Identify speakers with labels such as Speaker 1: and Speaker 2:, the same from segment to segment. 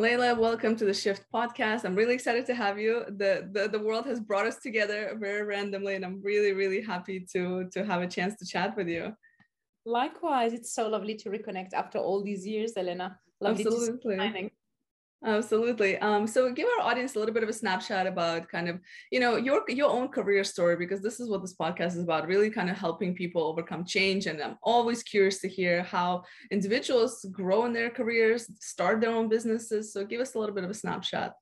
Speaker 1: Layla, welcome to the Shift podcast. I'm really excited to have you. The, the the world has brought us together very randomly, and I'm really, really happy to to have a chance to chat with you.
Speaker 2: Likewise, it's so lovely to reconnect after all these years, Elena. Lovely Absolutely.
Speaker 1: Absolutely. Um, so give our audience a little bit of a snapshot about kind of, you know, your your own career story, because this is what this podcast is about, really kind of helping people overcome change. And I'm always curious to hear how individuals grow in their careers, start their own businesses. So give us a little bit of a snapshot.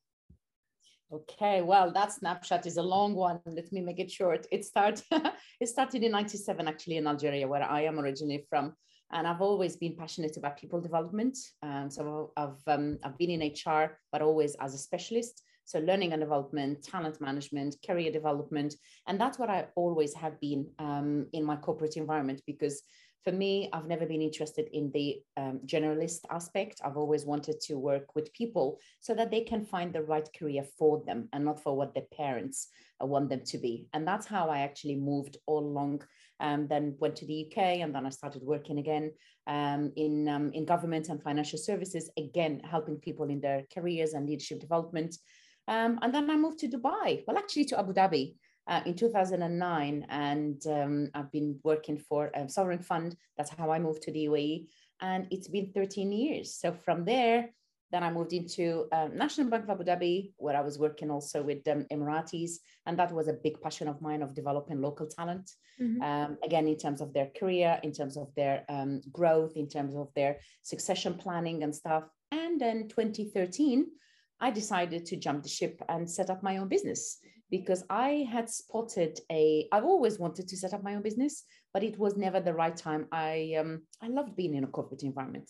Speaker 2: Okay, well, that snapshot is a long one. Let me make it short. It started it started in 97 actually in Algeria, where I am originally from and I've always been passionate about people development. Um, so I've um, I've been in HR, but always as a specialist. So learning and development, talent management, career development, and that's what I always have been um, in my corporate environment because for me, I've never been interested in the um, generalist aspect. I've always wanted to work with people so that they can find the right career for them and not for what their parents want them to be. And that's how I actually moved all along. Um, then went to the UK, and then I started working again um, in um, in government and financial services, again helping people in their careers and leadership development. Um, and then I moved to Dubai. Well, actually to Abu Dhabi uh, in 2009, and um, I've been working for a sovereign fund. That's how I moved to the UAE, and it's been 13 years. So from there, then I moved into um, National Bank of Abu Dhabi, where I was working also with um, Emiratis, and that was a big passion of mine of developing local talent. Mm-hmm. Um, again, in terms of their career, in terms of their um, growth, in terms of their succession planning and stuff. And then 2013, I decided to jump the ship and set up my own business because I had spotted a, I've always wanted to set up my own business, but it was never the right time. I, um, I loved being in a corporate environment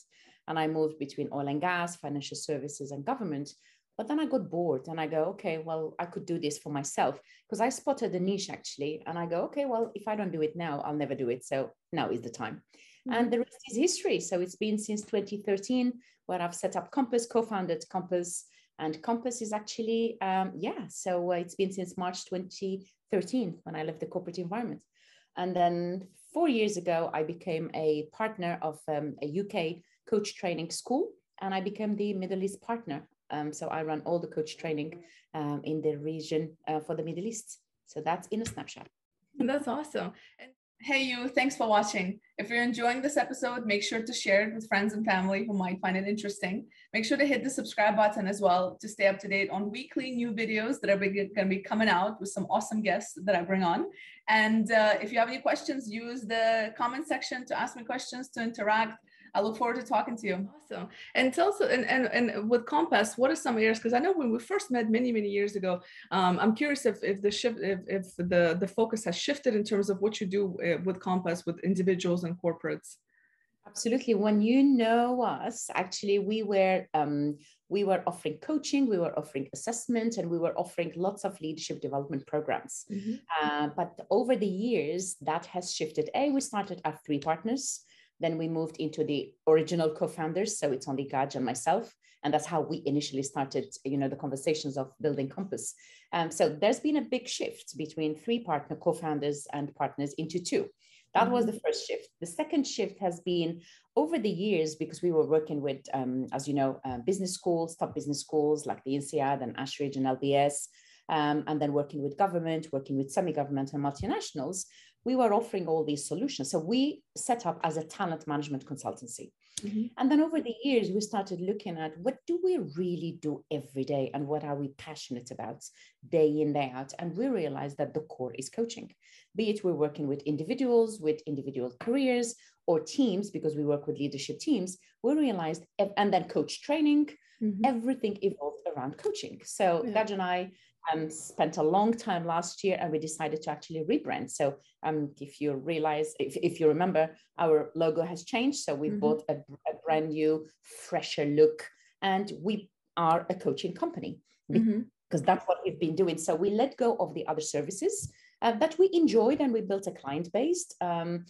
Speaker 2: and I moved between oil and gas, financial services, and government. But then I got bored and I go, okay, well, I could do this for myself because I spotted a niche actually. And I go, okay, well, if I don't do it now, I'll never do it. So now is the time. Mm-hmm. And the rest is history. So it's been since 2013 where I've set up Kompass, co founded Kompass and Kompass is actually, um, yeah, so uh, it's been since March 2013 when I left the corporate environment. And then four years ago, I became a partner of um, a UK coach training school, and I became the Middle East partner. Um, so I run all the coach training um, in the region uh, for the Middle East. So that's in a snapshot.
Speaker 1: That's awesome. And Hey, you, thanks for watching. If you're enjoying this episode, make sure to share it with friends and family who might find it interesting. Make sure to hit the subscribe button as well to stay up to date on weekly new videos that are going to be coming out with some awesome guests that I bring on. And uh, if you have any questions, use the comment section to ask me questions, to interact. I look forward to talking to you. Awesome. And tell us, and, and, and with Kompass, what are some areas? Because I know when we first met many, many years ago, um, I'm curious if, if the shift, if, if the, the focus has shifted in terms of what you do uh, with Kompass, with individuals and corporates.
Speaker 2: Absolutely. When you know us, actually, we were um, we were offering coaching, we were offering assessment, and we were offering lots of leadership development programs. Mm-hmm. Uh, but over the years, that has shifted. A, we started our three partners. Then we moved into the original co-founders. So it's only Gaj and myself. And that's how we initially started, you know, the conversations of building Kompass. Um, so there's been a big shift between three partner co-founders and partners into two. That mm-hmm. was the first shift. The second shift has been over the years because we were working with, um, as you know, uh, business schools, top business schools like the INSEAD and Ashridge and LBS, um, and then working with government, working with semi-government and multinationals we were offering all these solutions. So we set up as a talent management consultancy. Mm-hmm. And then over the years, we started looking at what do we really do every day and what are we passionate about day in, day out. And we realized that the core is coaching, be it we're working with individuals, with individual careers, or teams, because we work with leadership teams. We realized, and then coach training, mm-hmm. everything evolved around coaching. So yeah. Gaj and I um, spent a long time last year and we decided to actually rebrand. So um, if you realize, if, if you remember, our logo has changed. So we mm-hmm. bought a, a, brand new, fresher look and we are a coaching company mm-hmm. because that's what we've been doing. So we let go of the other services uh, that we enjoyed and we built a client base. Um,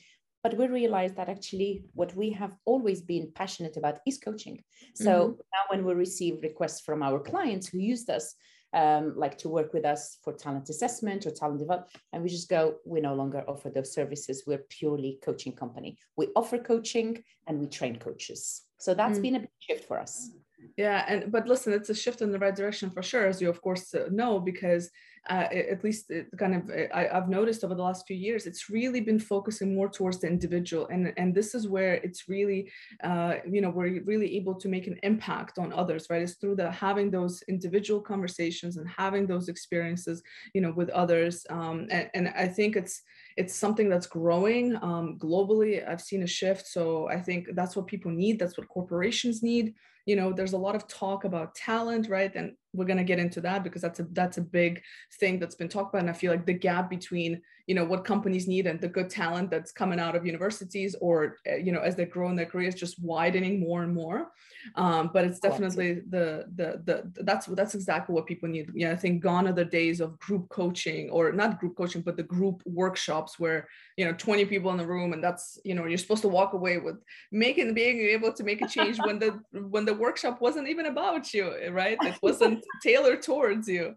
Speaker 2: but we realized that actually what we have always been passionate about is coaching. So mm-hmm. now when we receive requests from our clients who used us um, like to work with us for talent assessment or talent development. And we just go, we no longer offer those services. We're purely coaching company. We offer coaching and we train coaches. So that's mm. been a big shift for us.
Speaker 1: Yeah and but listen it's a shift in the right direction for sure as you of course uh, know because uh, at least it kind of I, have noticed over the last few years it's really been focusing more towards the individual and and this is where it's really uh, you know we're really able to make an impact on others right? It's through the having those individual conversations and having those experiences you know with others um, and, and i think it's it's something that's growing um, globally. I've seen a shift so i think that's what people need that's what corporations need you know there's a lot of talk about talent right? And we're going to get into that because that's a that's a big thing that's been talked about. And i feel like the gap between you know what companies need and the good talent that's coming out of universities or eh, you know as they grow in their careers just widening more and more. Um, but it's definitely the, the the that's that's exactly what people need. Yeah i think gone are the days of group coaching or not group coaching but the group workshops where you know 20 people in the room and that's you know you're supposed to walk away with making being able to make a change when the when the workshop wasn't even about you right? It wasn't tailored towards you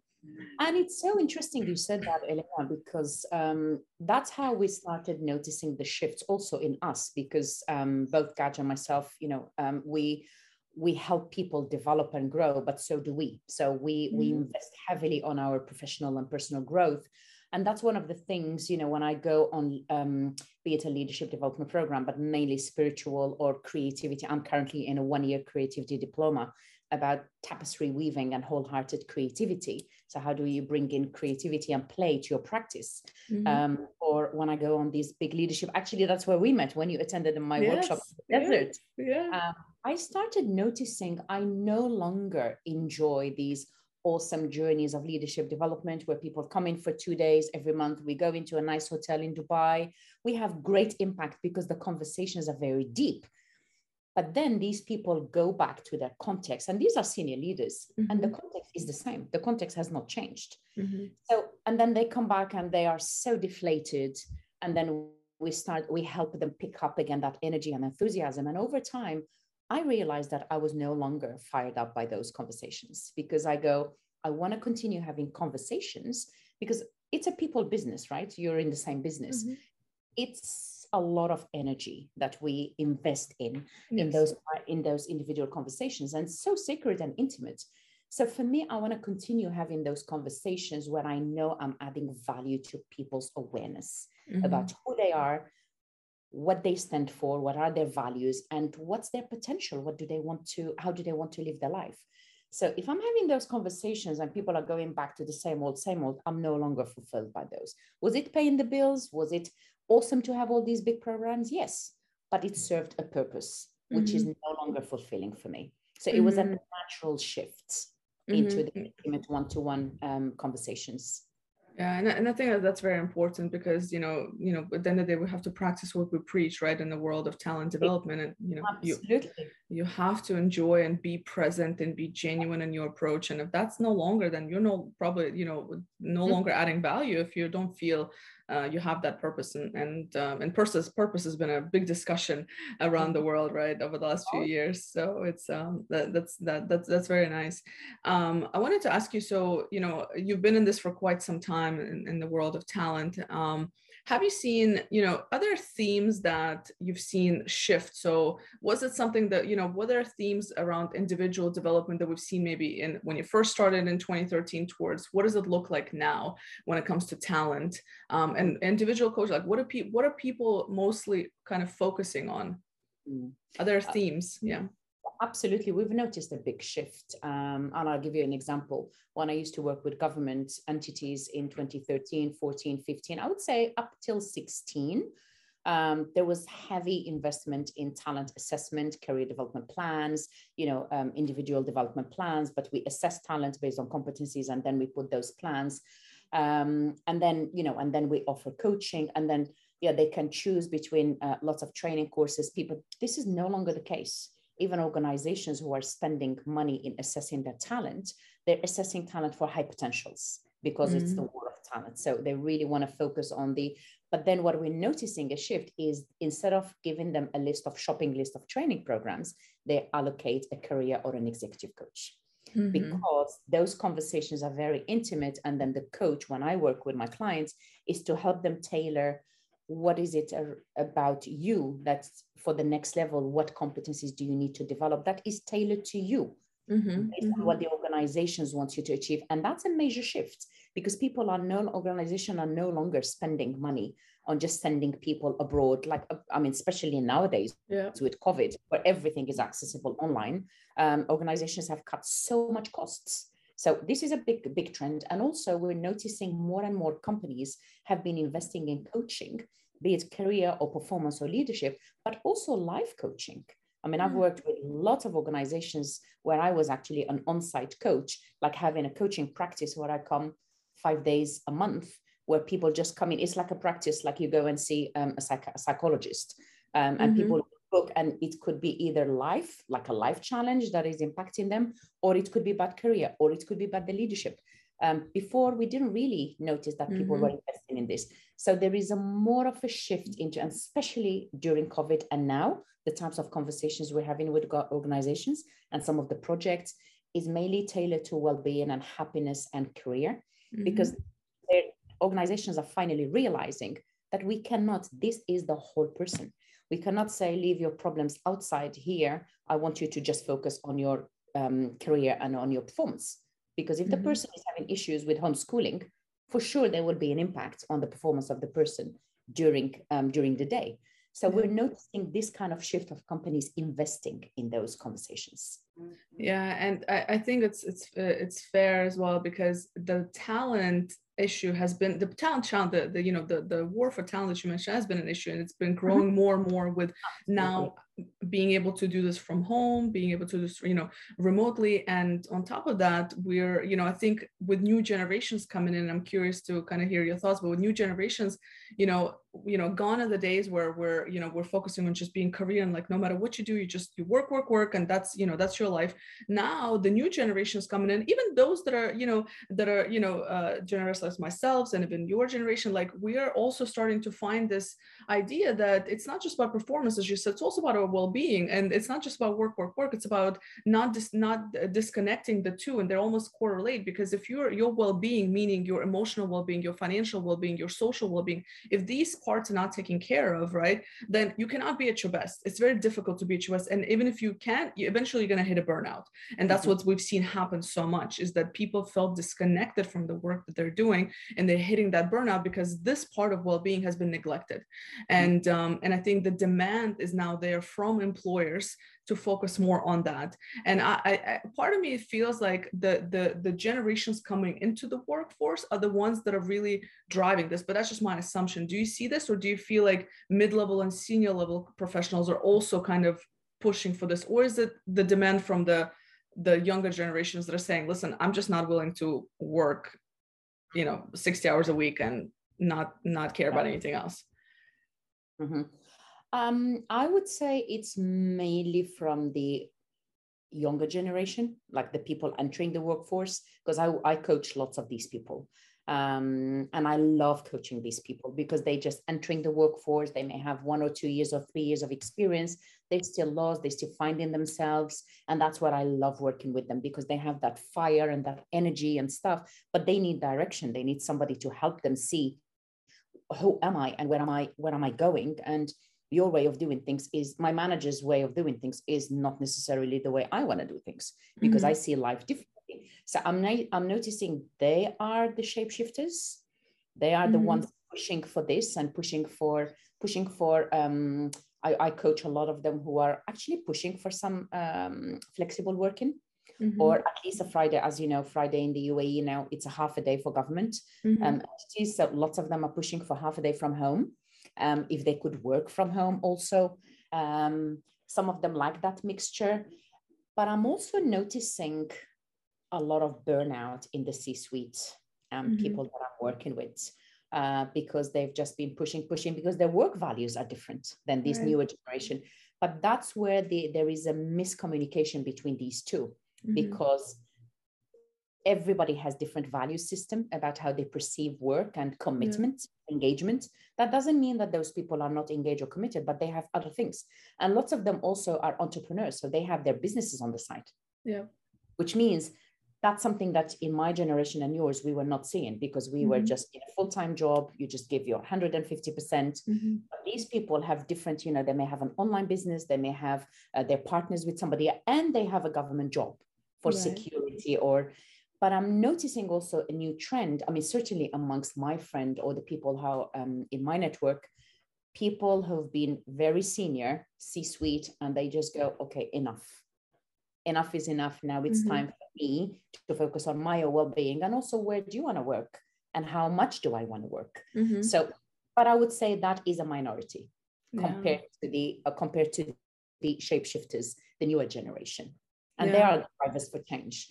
Speaker 2: and it's so interesting you said that, Elena, because um, that's how we started noticing the shifts also in us. Because um, both Gaj and myself, you know, um, we we help people develop and grow, but so do we. So we mm-hmm. we invest heavily on our professional and personal growth. And that's one of the things, you know, when I go on, um, be it a leadership development program, but mainly spiritual or creativity. I'm currently in a one year creativity diploma about tapestry weaving and wholehearted creativity. So, how do you bring in creativity and play to your practice? Mm-hmm. Um, or when I go on these big leadership, actually, that's where we met when you attended my yes, workshop in the desert. Yeah. Um, I started noticing I no longer enjoy these awesome journeys of leadership development where people come in for two days every month. We go into a nice hotel in Dubai. We have great impact because the conversations are very deep. But then these people go back to their context, and these are senior leaders, mm-hmm. and the context is the same. The context has not changed. Mm-hmm. So, and then they come back and they are so deflated, and then we start, we help them pick up again that energy and enthusiasm. And over time, I realized that I was no longer fired up by those conversations because I go, I want to continue having conversations because it's a people business, right? You're in the same business. Mm-hmm. It's a lot of energy that we invest in yes. in those in those individual conversations and so sacred and intimate. So for me i want to continue having those conversations where i know i'm adding value to people's awareness mm-hmm. about who they are what they stand for what are their values and what's their potential? What do they want to how do they want to live their life? So if i'm having those conversations and people are going back to the same old same old i'm no longer fulfilled by those. Was it paying the bills? Was it awesome to have all these big programs yes but it served a purpose which mm-hmm. is no longer fulfilling for me so mm-hmm. it was a mm-hmm. natural shift into mm-hmm. the intimate one-to-one um, conversations
Speaker 1: yeah and, and i think that's very important because you know you know at the end of the day we have to practice what we preach right in the world of talent development and you know Absolutely. you you have to enjoy and be present and be genuine in your approach and if that's no longer then you're no probably you know no mm-hmm. longer adding value if you don't feel uh, you have that purpose and and um, and purpose purpose has been a big discussion around the world right over the last few years. So it's um that, that's that that's that's very nice. Um i wanted to ask you so you know you've been in this for quite some time in, in the world of talent. Um have you seen you know other themes that you've seen shift? So was it something that you know what are themes around individual development that we've seen maybe in when you first started in 2013 towards what does it look like now when it comes to talent? Um, and individual coach like what are people what are people mostly kind of focusing on? Mm. other uh, themes yeah
Speaker 2: Absolutely. We've noticed a big shift. Um, and I'll give you an example. When I used to work with government entities in 2013, 14, 15, I would say up till 16, um, there was heavy investment in talent assessment, career development plans, you know, um, individual development plans, but we assess talent based on competencies and then we put those plans. Um, and then, you know, and then we offer coaching and then, yeah, they can choose between uh, lots of training courses. People, this is no longer the case even organizations who are spending money in assessing their talent, they're assessing talent for high potentials because mm-hmm. it's the mm. war of talent. So they really want to focus on the, but then what we're noticing a shift is instead of giving them a list of shopping list of training programs, they allocate a career or an executive coach. Mm-hmm. Because those conversations are very intimate. And then the coach, when I work with my clients, is to help them tailor what is it about you that's for the next level what competencies do you need to develop that is tailored to you mm-hmm, based mm-hmm. on what the organizations want you to achieve. And that's a major shift because people are no organization are no longer spending money on just sending people abroad. Like I mean, especially nowadays yeah. with COVID, where everything is accessible online, um, organizations have cut so much costs. So this is a big, big trend. And also we're noticing more and more companies have been investing in coaching, be it career or performance or leadership, but also life coaching. I mean, I've mm. worked with lots of organizations where I was actually an on-site coach, like having a coaching practice where I come five days a month, where people just come in. It's like a practice, like you go and see um, a, psych- a, psychologist, um, and mm-hmm. people book, and it could be either life, like a life challenge that is impacting them, or it could be about career, or it could be about the leadership. Um, before we didn't really notice that people mm-hmm. were investing in this. So there is a more of a shift into, and especially during COVID and now, the types of conversations we're having with organizations and some of the projects is mainly tailored to well-being and happiness and career mm-hmm. because organizations are finally realizing that we cannot this is the whole person we cannot say leave your problems outside here i want you to just focus on your um, career and on your performance because if mm-hmm. the person is having issues with homeschooling for sure there will be an impact on the performance of the person during um, during the day so we're noticing this kind of shift of companies investing in those conversations.
Speaker 1: Yeah, and I, I think it's it's uh, it's fair as well because the talent issue has been the talent challenge the, the you know the the war for talent that you mentioned has been an issue and it's been mm-hmm. growing more and more with now being able to do this from home being able to do this you know remotely. And on top of that we're you know i think with new generations coming in i'm curious to kind of hear your thoughts but with new generations you know you know gone are the days where we're you know we're focusing on just being korean like no matter what you do you just you work work work and that's you know that's your life. Now the new generations coming in even those that are you know that are you know uh generous as myself and even your generation like we are also starting to find this idea that it's not just about performance as you said it's also about well-being. And it's not just about work work work. It's about not dis- not disconnecting the two and they're almost correlate because if you're your well-being meaning your emotional well-being your financial well-being your social well-being if these parts are not taken care of right then you cannot be at your best. It's very difficult to be at your best. And even if you can't you eventually you're going to hit a burnout. And that's mm-hmm. what we've seen happen so much is that people felt disconnected from the work that they're doing and they're hitting that burnout because this part of well-being has been neglected. And um, and i think the demand is now there from employers to focus more on that. And I, I part of me feels like the the the generations coming into the workforce are the ones that are really driving this but that's just my assumption. Do you see this or do you feel like mid-level and senior level professionals are also kind of pushing for this? Or is it the demand from the the younger generations that are saying listen i'm just not willing to work you know 60 hours a week and not not care about anything else
Speaker 2: mm-hmm. Um, i would say it's mainly from the younger generation like the people entering the workforce because I, I coach lots of these people um, and I love coaching these people because they just entering the workforce. They may have one or two years or three years of experience. They're still lost, They're still finding themselves. And that's what I love working with them because they have that fire and that energy and stuff, but they need direction. They need somebody to help them see who am I and where am I, where am I going? And your way of doing things is my manager's way of doing things is not necessarily the way I want to do things because mm-hmm. I see life differently so I'm, na- I'm noticing they are the shapeshifters. They are mm-hmm. the ones pushing for this and pushing for pushing for. Um, I, I coach a lot of them who are actually pushing for some um, flexible working. Mm-hmm. or at least a Friday, as you know, Friday in the UAE now, it's a half a day for government mm-hmm. um, entities. So lots of them are pushing for half a day from home. Um, if they could work from home also. Um, some of them like that mixture. But I'm also noticing a lot of burnout in the C-suite um, mm-hmm. people that I'm working with. Uh, because they've just been pushing, pushing, because their work values are different than this right. newer generation. But that's where the, there is a miscommunication between these 2 mm-hmm. because everybody has different value system about how they perceive work and commitment, yeah. engagement. That doesn't mean that those people are not engaged or committed, but they have other things. And lots of them also are entrepreneurs, so they have their businesses on the side.
Speaker 1: Yeah.
Speaker 2: Which means that's something that in my generation and yours we were not seeing because we mm-hmm. were just in a full-time job you just give your 150% mm-hmm. these people have different you know they may have an online business they may have uh, their partners with somebody and they have a government job for right. security or but i'm noticing also a new trend i mean certainly amongst my friend or the people how um, in my network people who've been very senior c suite and they just go okay enough enough is enough now it's mm-hmm. time for me to focus on my well-being and also where do you want to work and how much do i want to work mm-hmm. so but i would say that is a minority yeah. compared to the uh, compared to the shapeshifters the newer generation and yeah. they are drivers for change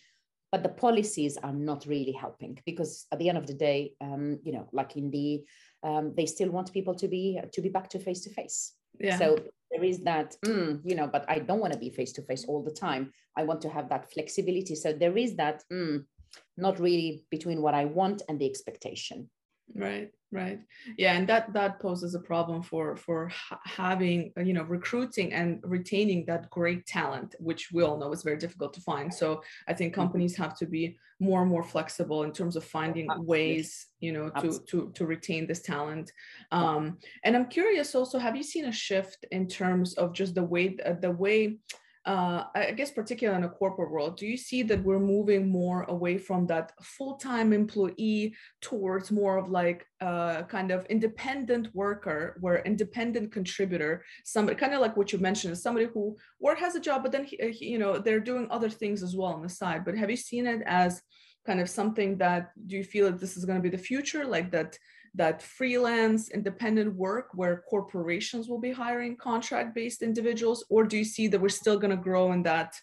Speaker 2: but the policies are not really helping because at the end of the day um, you know like in the um, they still want people to be to be back to face to face yeah. so there is that mm, you know but i don't want to be face to face all the time. I want to have that flexibility. So there is that mm, not really between what i want and the expectation
Speaker 1: right right. Yeah and that that poses a problem for for ha- having you know recruiting and retaining that great talent which we all know is very difficult to find. So i think mm-hmm. companies have to be more and more flexible in terms of finding ways you know to to to retain this talent. Um and i'm curious also have you seen a shift in terms of just the way the way uh, I guess particularly in a corporate world, do you see that we're moving more away from that full-time employee towards more of like a kind of independent worker, where independent contributor, somebody kind of like what you mentioned, somebody who work has a job, but then he, he, you know they're doing other things as well on the side. But have you seen it as kind of something that do you feel that this is going to be the future, like that? That freelance independent work where corporations will be hiring contract based individuals or do you see that we're still going to grow in that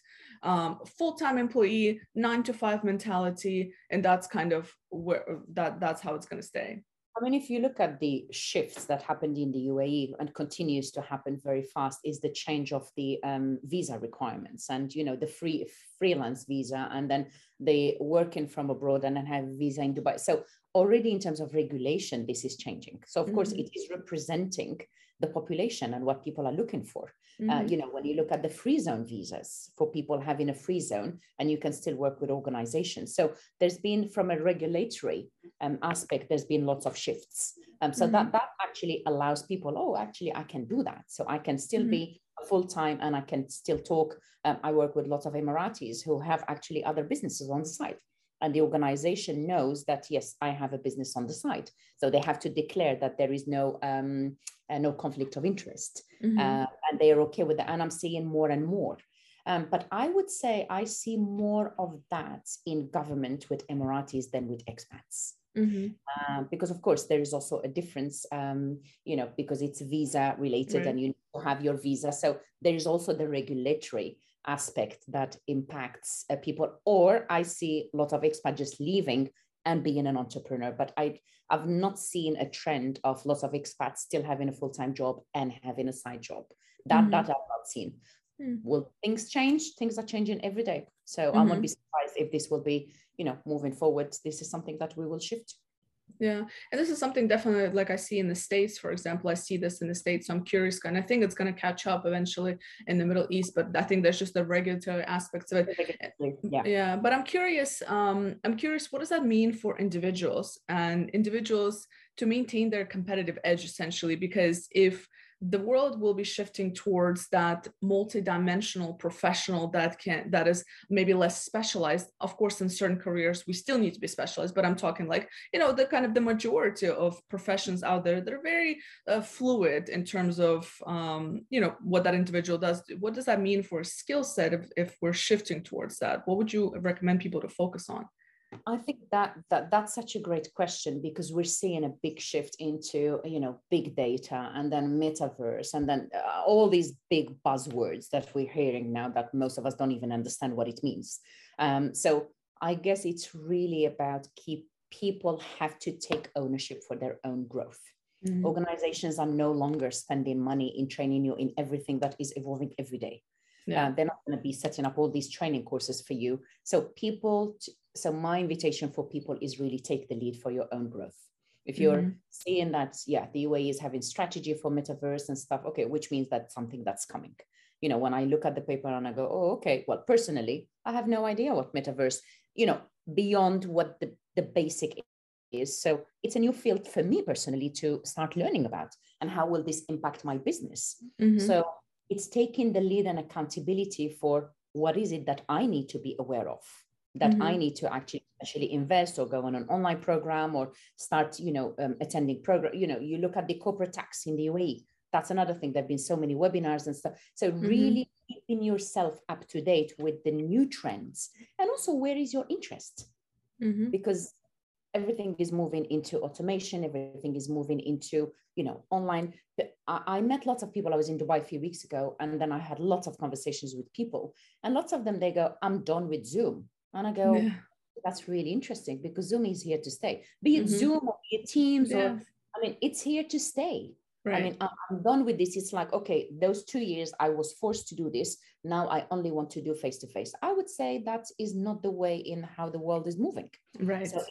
Speaker 1: um, full-time employee nine to five mentality and that's kind of where that that's how it's going to stay
Speaker 2: I mean, if you look at the shifts that happened in the UAE and continues to happen very fast, is the change of the um, visa requirements and you know the free freelance visa, and then the working from abroad and then have visa in Dubai. So already in terms of regulation, this is changing. So of mm-hmm. course, it is representing the population and what people are looking for. Uh, mm-hmm. Uh, you know, when you look at the free zone visas for people having a free zone, and you can still work with organizations. So there's been, from a regulatory um, aspect, there's been lots of shifts. Um, so mm-hmm. that that actually allows people, oh, actually, I can do that. So I can still be mm-hmm. full time and I can still talk. Um, I work with lots of Emiratis who have actually other businesses on the side and the organization knows that yes i have a business on the side so they have to declare that there is no um, uh, no conflict of interest mm-hmm. uh, and they are okay with that and i'm seeing more and more um, but i would say i see more of that in government with emiratis than with expats Mm-hmm. Uh, because of course there is also a difference um, you know because it's visa related right. and you have your visa so there is also the regulatory aspect that impacts uh, people or i see a lot of expats just leaving and being an entrepreneur but i i've not seen a trend of lots of expats still having a full-time job and having a side job that mm-hmm. that i've not seen mm-hmm. will things change things are changing every day so mm-hmm. i won't be surprised if this will be you know moving forward this is something that we will shift
Speaker 1: yeah and this is something definitely like i see in the states for example i see this in the states so i'm curious and i think it's going to catch up eventually in the middle east but i think there's just the regulatory aspects of it. Yeah, yeah but i'm curious um i'm curious what does that mean for individuals and individuals to maintain their competitive edge essentially because if the world will be shifting towards that multi-dimensional professional that can that is maybe less specialized. Of course in certain careers we still need to be specialized but i'm talking like you know the kind of the majority of professions out there that are very uh, fluid in terms of um, you know what that individual does. What does that mean for a skill set if, if we're shifting towards that? What would you recommend people to focus on
Speaker 2: I think that, that that's such a great question because we're seeing a big shift into you know big data and then metaverse and then uh, all these big buzzwords that we're hearing now that most of us don't even understand what it means. Um, so I guess it's really about keep people have to take ownership for their own growth. Mm-hmm. Organizations are no longer spending money in training you in everything that is evolving every day. Yeah. Uh, they're not going to be setting up all these training courses for you. So people, t- so my invitation for people is really take the lead for your own growth. If you're mm-hmm. seeing that, yeah, the UAE is having strategy for metaverse and stuff, okay, which means that's something that's coming. You know, when I look at the paper and I go, oh, okay, well, personally, I have no idea what metaverse, you know, beyond what the, the basic is. So it's a new field for me personally to start learning about. And how will this impact my business? Mm-hmm. So it's taking the lead and accountability for what is it that I need to be aware of? That mm-hmm. I need to actually actually invest or go on an online program or start, you know, um, attending program. You know, you look at the corporate tax in the UAE. That's another thing. There've been so many webinars and stuff. So mm-hmm. really keeping yourself up to date with the new trends and also where is your interest? Mm-hmm. Because everything is moving into automation everything is moving into you know online I, I, met lots of people i was in dubai a few weeks ago and then i had lots of conversations with people and lots of them they go i'm done with zoom and i go yeah. that's really interesting because zoom is here to stay be it mm-hmm. zoom or be it teams yeah. or i mean it's here to stay Right. I mean, I'm done with this. It's like, okay, those two years I was forced to do this. Now I only want to do face to face. I would say that is not the way in how the world is moving.
Speaker 1: Right. So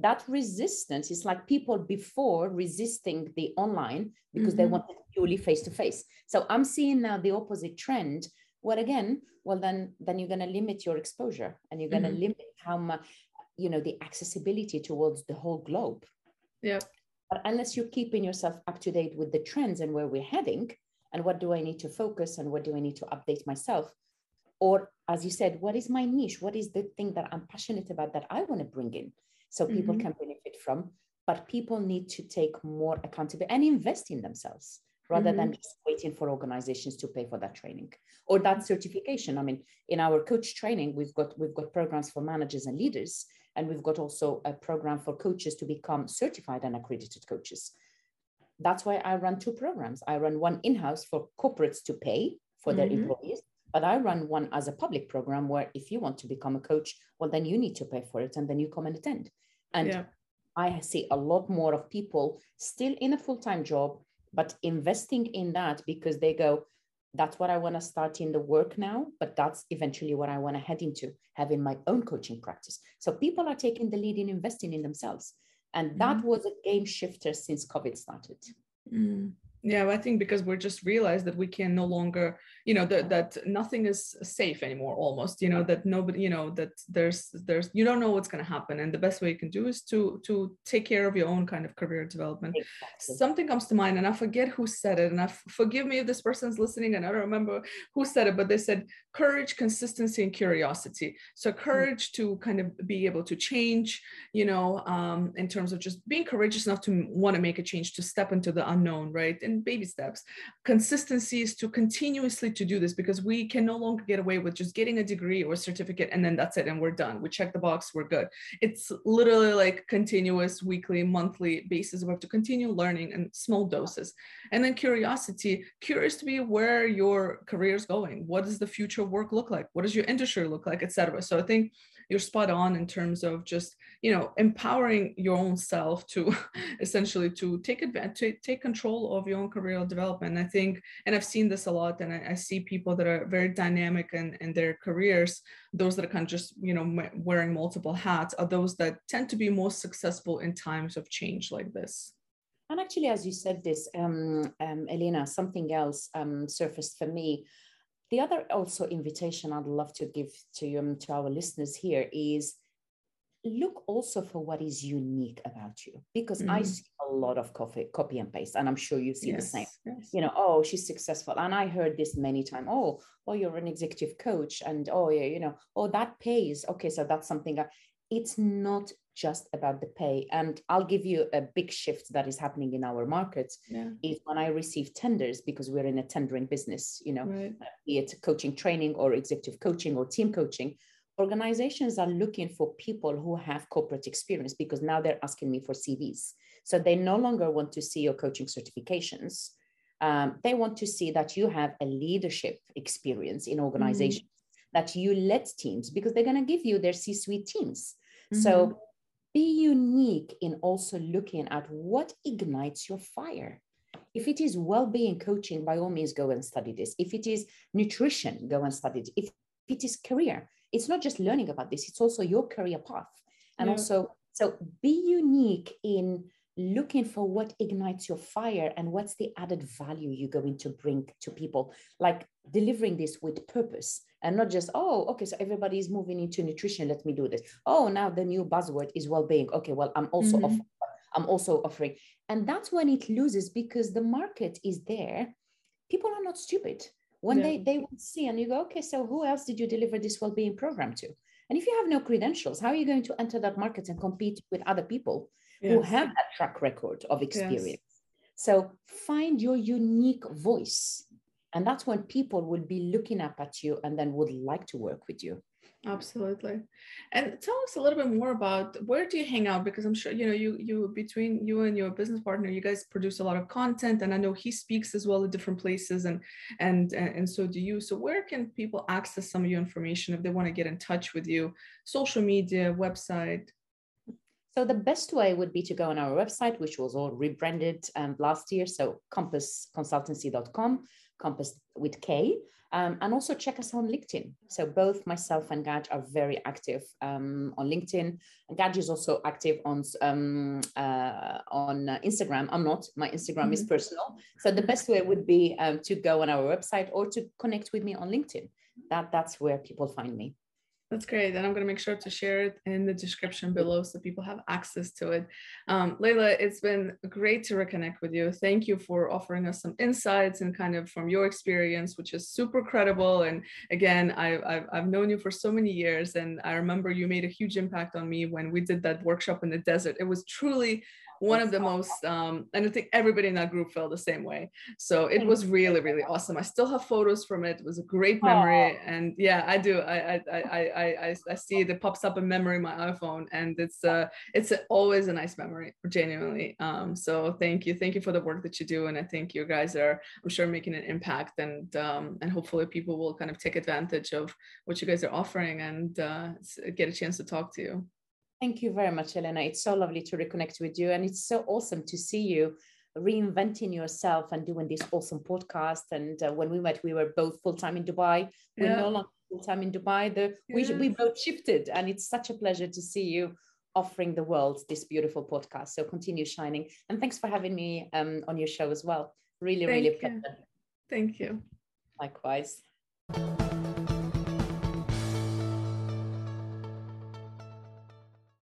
Speaker 2: that resistance is like people before resisting the online because mm-hmm. they wanted purely face to face. So I'm seeing now the opposite trend. Well, again, well then then you're going to limit your exposure and you're going to mm-hmm. limit how much you know the accessibility towards the whole globe.
Speaker 1: Yeah.
Speaker 2: But unless you're keeping yourself up to date with the trends and where we're heading, and what do I need to focus and what do I need to update myself, or as you said, what is my niche? What is the thing that I'm passionate about that I want to bring in? so people mm-hmm. can benefit from but people need to take more accountability and invest in themselves rather mm-hmm. than just waiting for organizations to pay for that training or that certification i mean in our coach training we've got we've got programs for managers and leaders and we've got also a program for coaches to become certified and accredited coaches that's why i run two programs i run one in-house for corporates to pay for their mm-hmm. employees but I run one as a public program where if you want to become a coach, well, then you need to pay for it and then you come and attend. And yeah. I see a lot more of people still in a full time job, but investing in that because they go, that's what I want to start in the work now, but that's eventually what I want to head into having my own coaching practice. So people are taking the lead in investing in themselves. And that mm-hmm. was a game shifter since COVID started.
Speaker 1: Mm yeah i think because we're just realized that we can no longer you know that that nothing is safe anymore almost you know that nobody you know that there's there's you don't know what's going to happen and the best way you can do is to to take care of your own kind of career development exactly. something comes to mind and i forget who said it and i forgive me if this person's listening and i don't remember who said it but they said courage consistency and curiosity so mm. courage mm-hmm. to kind of be able to change you know um, in terms of just being courageous enough to want to make a change to step into the unknown right in baby steps. Consistency is to continuously to do this because we can no longer get away with just getting a degree or a certificate and then that's it and we're done. We check the box, we're good. It's literally like continuous weekly, monthly basis. We have to continue learning in small doses. And then curiosity, curious to be where your career is going. What does the future work look like? What does your industry look like, etc. So I think you're spot on in terms of just you know empowering your own self to essentially to take advantage to take control of your own career development. I think and i've seen this a lot and i, I see people that are very dynamic in, in their careers. Those that are kind of just you know wearing multiple hats are those that tend to be most successful in times of change like this.
Speaker 2: And actually, as you said this, um, um, Elena, something else um, surfaced for me the other also invitation I'd love to give to you um, to our listeners here is look also for what is unique about you because mm. I see a lot of copy, copy and paste, and I'm sure you see yes, the same. Yes. You know, oh, she's successful, and I heard this many times. Oh, oh, you're an executive coach, and oh, yeah, you know, oh, that pays. Okay, so that's something. I, it's not just about the pay. And I'll give you a big shift that is happening in our markets yeah. is when I receive tenders because we're in a tendering business, you know, right. be it coaching training or executive coaching or team coaching. Organizations are looking for people who have corporate experience because now they're asking me for CVs. So they no longer want to see your coaching certifications. Um, they want to see that you have a leadership experience in organizations, mm-hmm. that you led teams because they're going to give you their C suite teams. Mm-hmm. So be unique in also looking at what ignites your fire. If it is well being coaching, by all means, go and study this. If it is nutrition, go and study it. If it is career, it's not just learning about this, it's also your career path. And yeah. also, so be unique in looking for what ignites your fire and what's the added value you're going to bring to people like delivering this with purpose and not just oh okay so everybody is moving into nutrition let me do this oh now the new buzzword is well-being okay well i'm also mm-hmm. offering, i'm also offering and that's when it loses because the market is there people are not stupid when yeah. they they will see and you go okay so who else did you deliver this well-being program to and if you have no credentials how are you going to enter that market and compete with other people yes. who have that track record of experience yes. so find your unique voice and that's when people will be looking up at you and then would like to work with you.
Speaker 1: Absolutely. And tell us a little bit more about where do you hang out? Because i'm sure you know you you between you and your business partner you guys produce a lot of content and i know he speaks as well at different places and and and so do you. So where can people access some of your information if they want to get in touch with you? Social media website?
Speaker 2: So the best way would be to go on our website, which was all rebranded um, last year. So kompassconsultancy.com, compass with K. Um, and also check us on LinkedIn. So both myself and Gaj are very active um, on LinkedIn. And Gaj is also active on um, uh, on uh, Instagram. I'm not. My Instagram mm-hmm. is personal. So the best way would be um, to go on our website or to connect with me on LinkedIn. That that's where people find me.
Speaker 1: That's great. And I'm going to make sure to share it in the description below so people have access to it. Um, Layla, it's been great to reconnect with you. Thank you for offering us some insights and kind of from your experience, which is super credible. And again, I, I've, I've known you for so many years. And I remember you made a huge impact on me when we did that workshop in the desert. It was truly one of the most um, and i think everybody in that group felt the same way. So it was really really awesome. I still have photos from it. It was a great memory. Aww. and yeah i do. I, I i i i see it, it pops up in memory in my iphone and it's uh it's a, always a nice memory genuinely. Um so thank you. Thank you for the work that you do and i think you guys are i'm sure making an impact and um and hopefully people will kind of take advantage of what you guys are offering and uh, get a chance to talk to you
Speaker 2: Thank you very much, Elena. It's so lovely to reconnect with you. And it's so awesome to see you reinventing yourself and doing this awesome podcast. And uh, when we met, we were both full time in Dubai. We're no longer full time in Dubai. The, yeah. we, we both shifted. And it's such a pleasure to see you offering the world this beautiful podcast. So continue shining. And thanks for having me um, on your show as well. Really, Thank really
Speaker 1: you. Thank you.
Speaker 2: Likewise.